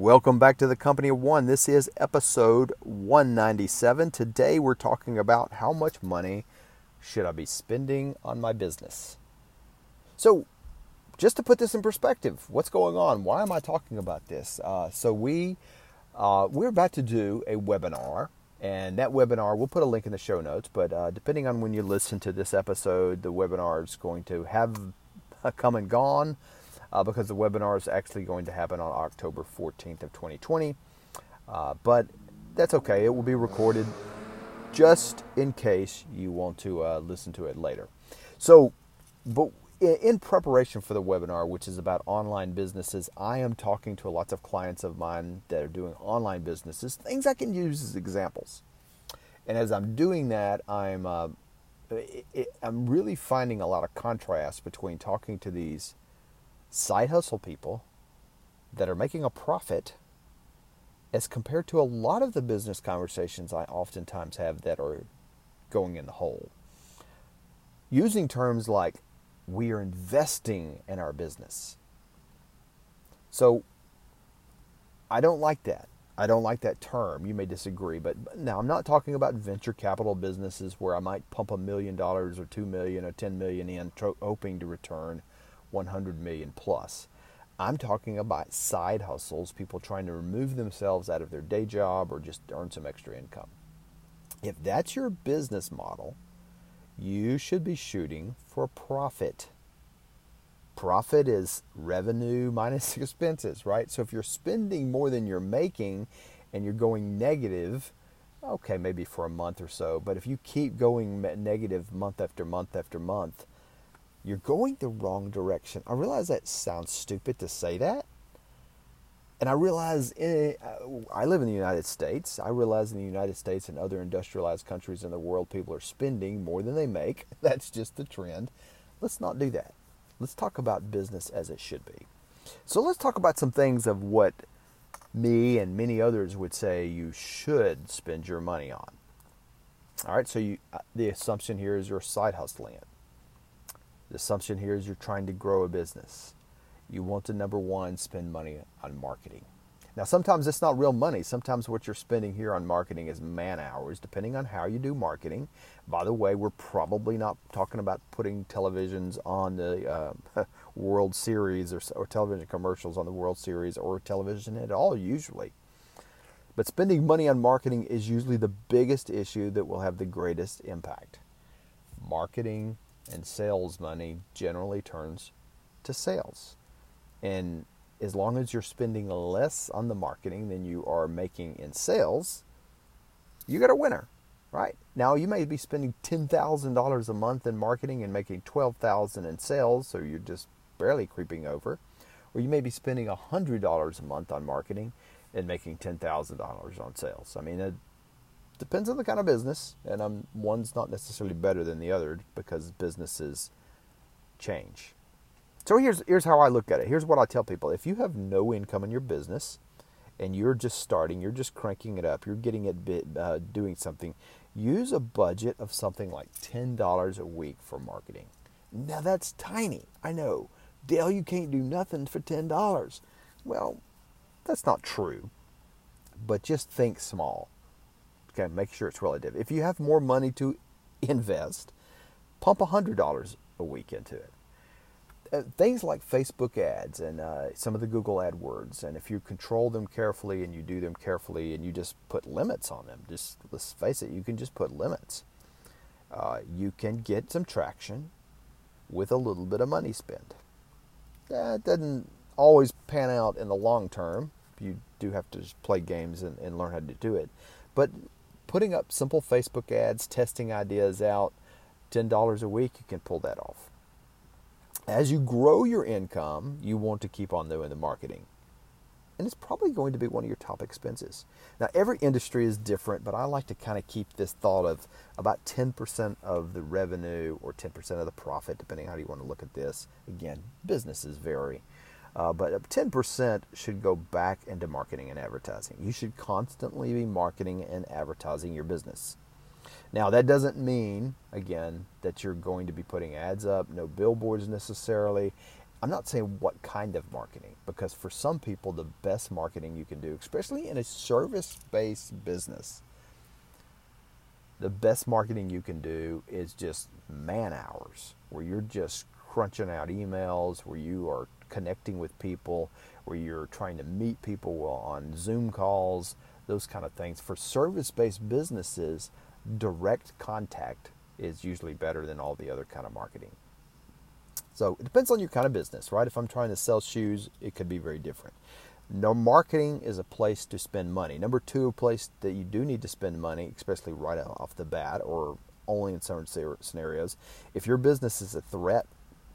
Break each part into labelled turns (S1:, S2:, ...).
S1: Welcome back to the Company of One. This is episode 197. Today we're talking about how much money should I be spending on my business. So, just to put this in perspective, what's going on? Why am I talking about this? Uh, so we uh, we're about to do a webinar, and that webinar we'll put a link in the show notes. But uh, depending on when you listen to this episode, the webinar is going to have come and gone uh, because the webinar is actually going to happen on October 14th of 2020. Uh, but that's okay. It will be recorded just in case you want to uh, listen to it later. So, but in preparation for the webinar, which is about online businesses, I am talking to lots of clients of mine that are doing online businesses, things I can use as examples. And as I'm doing that, I'm uh, it, it, I'm really finding a lot of contrast between talking to these side hustle people that are making a profit as compared to a lot of the business conversations I oftentimes have that are going in the hole. Using terms like, we are investing in our business. So, I don't like that. I don't like that term. You may disagree, but now I'm not talking about venture capital businesses where I might pump a million dollars or two million or ten million in, hoping to return 100 million plus. I'm talking about side hustles, people trying to remove themselves out of their day job or just earn some extra income. If that's your business model, you should be shooting for profit. Profit is revenue minus expenses, right? So if you're spending more than you're making and you're going negative, okay, maybe for a month or so, but if you keep going negative month after month after month, you're going the wrong direction. I realize that sounds stupid to say that. And I realize uh, I live in the United States. I realize in the United States and other industrialized countries in the world, people are spending more than they make. That's just the trend. Let's not do that. Let's talk about business as it should be. So let's talk about some things of what me and many others would say you should spend your money on. All right, so you, uh, the assumption here is you're side hustling it. The assumption here is you're trying to grow a business. You want to, number one, spend money on marketing. Now, sometimes it's not real money. Sometimes what you're spending here on marketing is man hours, depending on how you do marketing. By the way, we're probably not talking about putting televisions on the uh, World Series or, or television commercials on the World Series or television at all, usually. But spending money on marketing is usually the biggest issue that will have the greatest impact. Marketing and sales money generally turns to sales. And as long as you're spending less on the marketing than you are making in sales, you got a winner, right? Now you may be spending $10,000 a month in marketing and making 12,000 in sales, so you're just barely creeping over. Or you may be spending $100 a month on marketing and making $10,000 on sales. I mean, depends on the kind of business, and um, one's not necessarily better than the other because businesses change. So here's here's how I look at it. Here's what I tell people: if you have no income in your business and you're just starting, you're just cranking it up, you're getting it bit, uh, doing something, use a budget of something like ten dollars a week for marketing. Now that's tiny, I know. Dale, you can't do nothing for ten dollars. Well, that's not true. But just think small. Okay, make sure it's relative. If you have more money to invest, pump $100 a week into it. Uh, things like Facebook ads and uh, some of the Google AdWords, and if you control them carefully and you do them carefully and you just put limits on them, just let's face it, you can just put limits. Uh, you can get some traction with a little bit of money spent. That doesn't always pan out in the long term. You do have to play games and, and learn how to do it. But putting up simple Facebook ads, testing ideas out, $10 a week, you can pull that off. As you grow your income, you want to keep on doing the marketing. And it's probably going to be one of your top expenses. Now, every industry is different, but I like to kind of keep this thought of about 10% of the revenue or 10% of the profit, depending how you want to look at this. Again, businesses vary. Uh, but 10% should go back into marketing and advertising. You should constantly be marketing and advertising your business. Now, that doesn't mean, again, that you're going to be putting ads up, no billboards necessarily. I'm not saying what kind of marketing, because for some people, the best marketing you can do, especially in a service based business, the best marketing you can do is just man hours, where you're just crunching out emails, where you are connecting with people, where you're trying to meet people on Zoom calls, those kind of things. For service based businesses, direct contact is usually better than all the other kind of marketing. So it depends on your kind of business, right? If I'm trying to sell shoes, it could be very different. No marketing is a place to spend money. Number two, a place that you do need to spend money, especially right off the bat or only in certain scenarios. If your business is a threat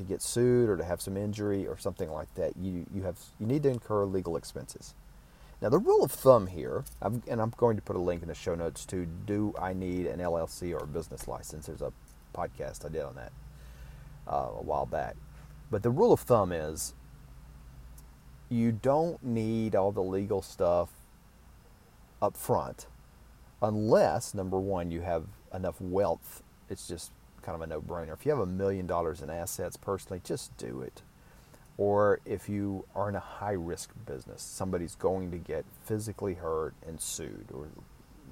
S1: to get sued or to have some injury or something like that, you, you have you need to incur legal expenses. Now, the rule of thumb here, I'm, and I'm going to put a link in the show notes to do I need an LLC or a business license? There's a podcast I did on that uh, a while back. But the rule of thumb is you don't need all the legal stuff up front unless, number one, you have enough wealth. It's just kind of a no brainer. If you have a million dollars in assets personally, just do it or if you are in a high risk business, somebody's going to get physically hurt and sued, or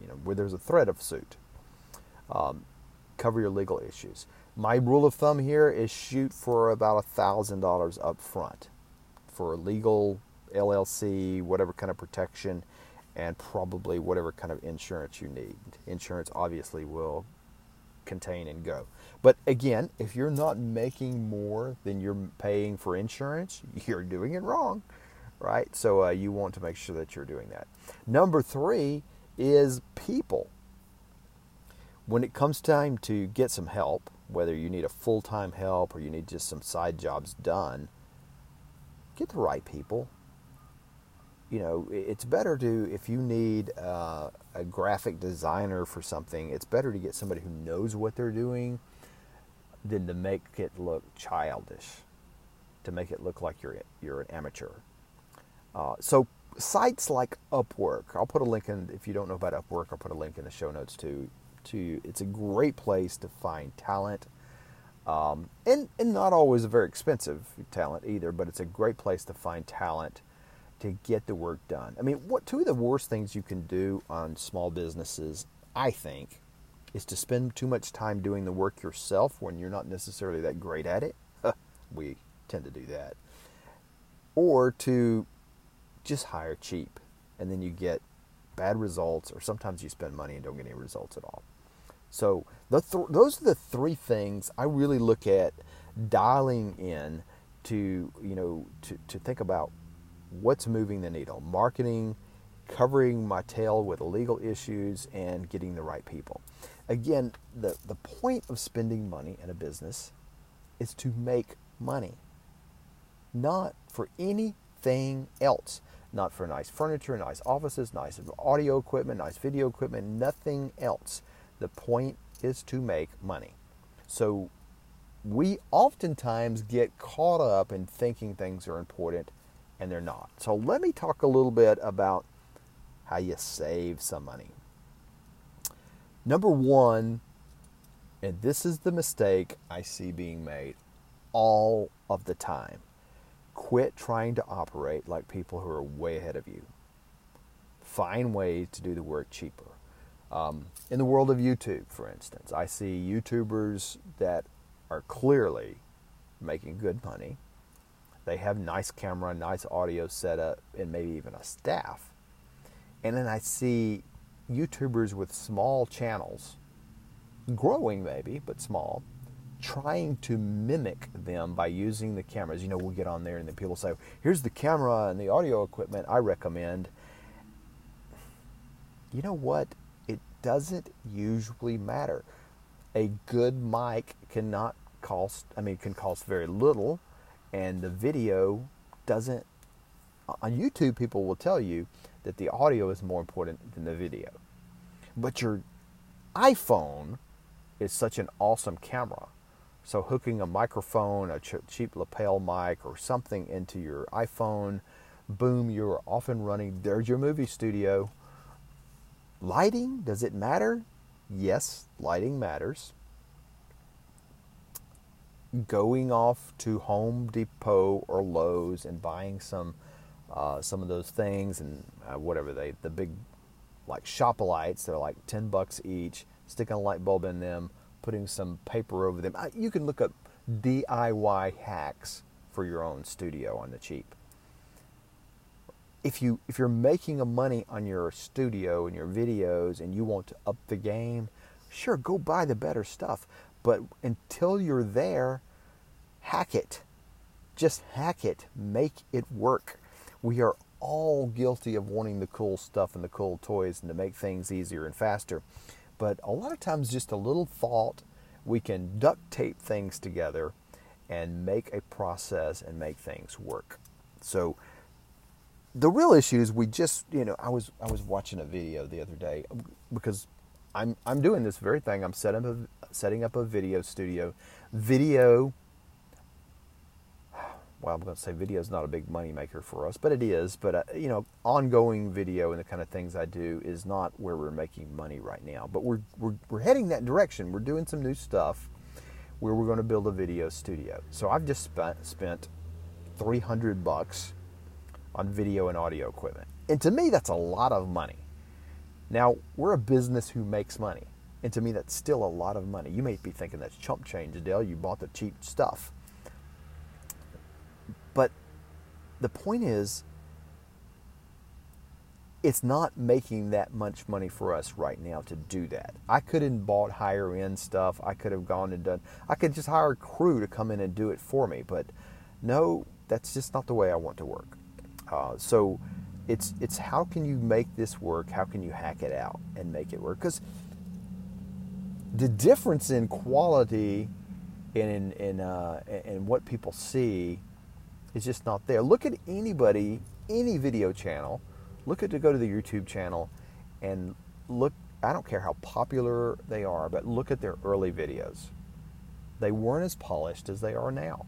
S1: you know where there's a threat of suit. Um, cover your legal issues. My rule of thumb here is shoot for about thousand dollars up front for legal LLC, whatever kind of protection, and probably whatever kind of insurance you need. Insurance obviously will contain and go. But again, if you're not making more than you're paying for insurance, you're doing it wrong, right? So uh, you want to make sure that you're doing that. Number three is people. When it comes time to get some help, whether you need a full time help or you need just some side jobs done, get the right people. You know, it's better to, if you need uh, a graphic designer for something, it's better to get somebody who knows what they're doing than to make it look childish, to make it look like you're you're an amateur. Uh, so sites like Upwork, I'll put a link in if you don't know about Upwork. I'll put a link in the show notes too. To it's a great place to find talent, um, and and not always a very expensive talent either. But it's a great place to find talent to get the work done. I mean, what two of the worst things you can do on small businesses, I think, is to spend too much time doing the work yourself when you're not necessarily that great at it. we tend to do that. Or to just hire cheap and then you get bad results, or sometimes you spend money and don't get any results at all. So, th- those are the three things I really look at dialing in to, you know, to, to think about what's moving the needle marketing, covering my tail with legal issues, and getting the right people. Again, the, the point of spending money in a business is to make money, not for anything else. Not for nice furniture, nice offices, nice audio equipment, nice video equipment, nothing else. The point is to make money. So we oftentimes get caught up in thinking things are important and they're not. So let me talk a little bit about how you save some money. Number one, and this is the mistake I see being made all of the time quit trying to operate like people who are way ahead of you. Find ways to do the work cheaper. Um, in the world of YouTube, for instance, I see YouTubers that are clearly making good money. They have nice camera, nice audio setup, and maybe even a staff. And then I see YouTubers with small channels, growing maybe, but small, trying to mimic them by using the cameras. You know, we'll get on there and then people say, here's the camera and the audio equipment I recommend. You know what? It doesn't usually matter. A good mic cannot cost, I mean, can cost very little, and the video doesn't. On YouTube, people will tell you that the audio is more important than the video. But your iPhone is such an awesome camera. So hooking a microphone, a ch- cheap lapel mic, or something into your iPhone, boom, you're off and running. There's your movie studio. Lighting, does it matter? Yes, lighting matters. going off to Home Depot or Lowe's and buying some uh, some of those things and uh, whatever they the big like shop lights they're like 10 bucks each. Sticking a light bulb in them putting some paper over them. You can look up DIY hacks for your own studio on the cheap. If you if you're making a money on your studio and your videos and you want to up the game sure go buy the better stuff. But until you're there hack it. Just hack it. Make it work we are all guilty of wanting the cool stuff and the cool toys and to make things easier and faster. But a lot of times, just a little thought, we can duct tape things together and make a process and make things work. So, the real issue is we just, you know, I was I was watching a video the other day um, because I'm I'm doing this very thing. I'm setting up a, setting up a video studio. Video well, I'm going to say video is not a big money maker for us, but it is. But uh, you know, ongoing video and the kind of things I do is not where we're making money right now. But we're we're we're heading that direction. We're doing some new stuff where we're going to build a video studio. So I've just spent spent 300 bucks on video and audio equipment, and to me that's a lot of money. Now we're a business who makes money, and to me that's still a lot of money. You may be thinking that's chump change, Dale. You bought the cheap stuff. But the point is, it's not making that much money for us right now to do that. I could have bought higher end stuff. I could have gone and done, I could just hire a crew to come in and do it for me. But no, that's just not the way I want to work. Uh, so it's, it's how can you make this work? How can you hack it out and make it work? Because the difference in quality and in, in, uh, in what people see is just not there. Look at anybody, any video channel. Look at to go to the YouTube channel and look. I don't care how popular they are, but look at their early videos. They weren't as polished as they are now.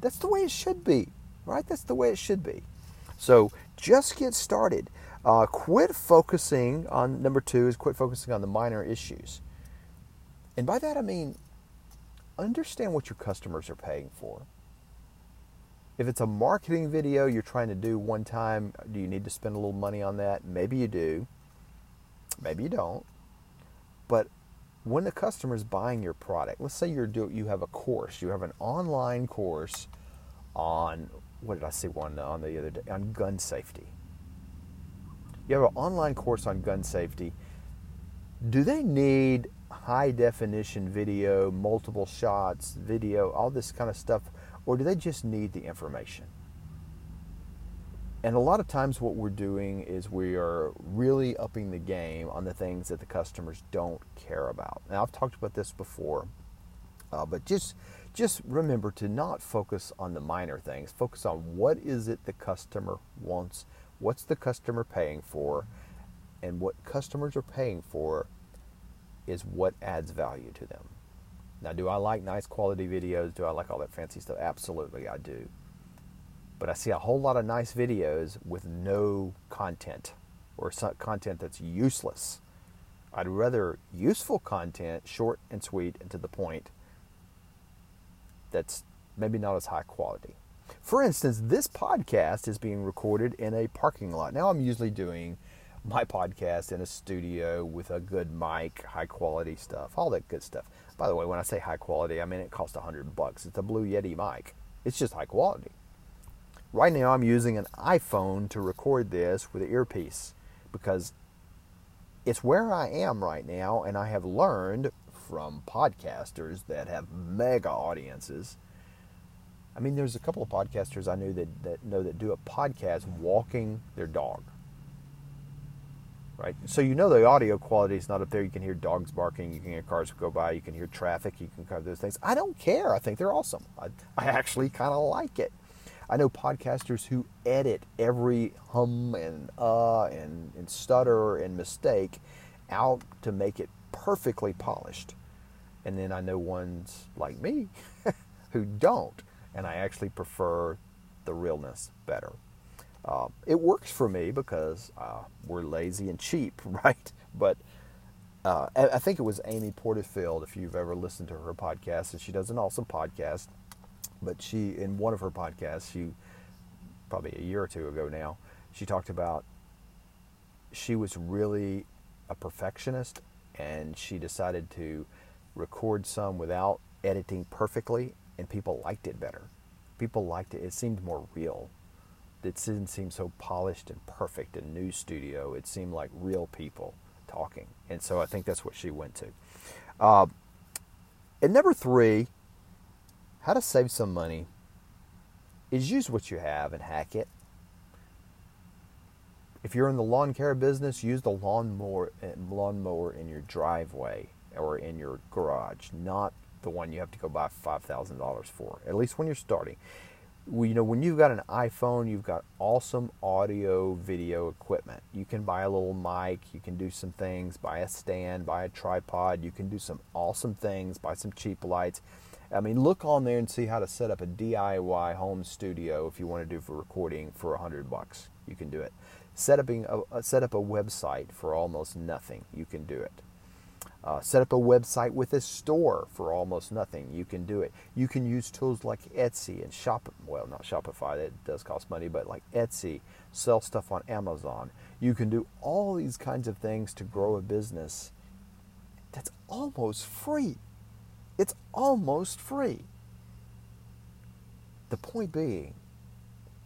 S1: That's the way it should be, right? That's the way it should be. So just get started. Uh, quit focusing on number two is quit focusing on the minor issues. And by that I mean understand what your customers are paying for. If it's a marketing video you're trying to do one time, do you need to spend a little money on that? Maybe you do. Maybe you don't. But when the customer is buying your product, let's say you're do, you have a course, you have an online course on what did I see one on the other day on gun safety. You have an online course on gun safety. Do they need high definition video, multiple shots, video, all this kind of stuff or do they just need the information? And a lot of times, what we're doing is we are really upping the game on the things that the customers don't care about. Now, I've talked about this before, uh, but just just remember to not focus on the minor things. Focus on what is it the customer wants, what's the customer paying for, and what customers are paying for is what adds value to them. Now, do I like nice quality videos? Do I like all that fancy stuff? Absolutely, I do. But I see a whole lot of nice videos with no content or content that's useless. I'd rather useful content, short and sweet and to the point, that's maybe not as high quality. For instance, this podcast is being recorded in a parking lot. Now, I'm usually doing my podcast in a studio with a good mic, high quality stuff, all that good stuff. By the way, when I say high quality, I mean it costs a hundred bucks. It's a Blue Yeti mic. It's just high quality. Right now, I'm using an iPhone to record this with an earpiece because it's where I am right now, and I have learned from podcasters that have mega audiences. I mean, there's a couple of podcasters I knew that, that know that do a podcast walking their dog right? So you know the audio quality is not up there. You can hear dogs barking, you can hear cars go by, you can hear traffic, you can cover those things. I don't care. I think they're awesome. I, I actually kind of like it. I know podcasters who edit every hum and uh and, and stutter and mistake out to make it perfectly polished. And then I know ones like me who don't, and I actually prefer the realness better. Uh, it works for me because uh, we're lazy and cheap, right? But uh, I think it was Amy Porterfield, if you've ever listened to her podcast, and she does an awesome podcast. but she in one of her podcasts, she probably a year or two ago now, she talked about she was really a perfectionist and she decided to record some without editing perfectly and people liked it better. People liked it. It seemed more real. It didn't seem so polished and perfect and new studio. It seemed like real people talking. And so I think that's what she went to. Uh, and number three, how to save some money is use what you have and hack it. If you're in the lawn care business, use the lawnmower, lawnmower in your driveway or in your garage, not the one you have to go buy $5,000 for, at least when you're starting. You know, when you've got an iPhone, you've got awesome audio video equipment. You can buy a little mic, you can do some things, buy a stand, buy a tripod, you can do some awesome things, buy some cheap lights. I mean, look on there and see how to set up a DIY home studio if you want to do for recording for a hundred bucks. You can do it. Set up a, set up a website for almost nothing. You can do it. Uh, set up a website with a store for almost nothing. You can do it. You can use tools like Etsy and Shop. Well, not Shopify. That does cost money, but like Etsy, sell stuff on Amazon. You can do all these kinds of things to grow a business. That's almost free. It's almost free. The point being,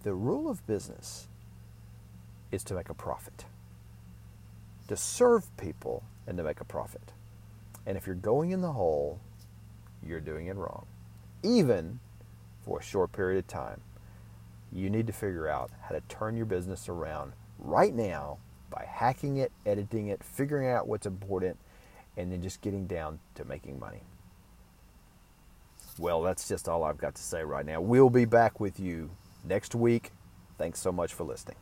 S1: the rule of business is to make a profit, to serve people and to make a profit. And if you're going in the hole, you're doing it wrong. Even for a short period of time, you need to figure out how to turn your business around right now by hacking it, editing it, figuring out what's important, and then just getting down to making money. Well, that's just all I've got to say right now. We'll be back with you next week. Thanks so much for listening.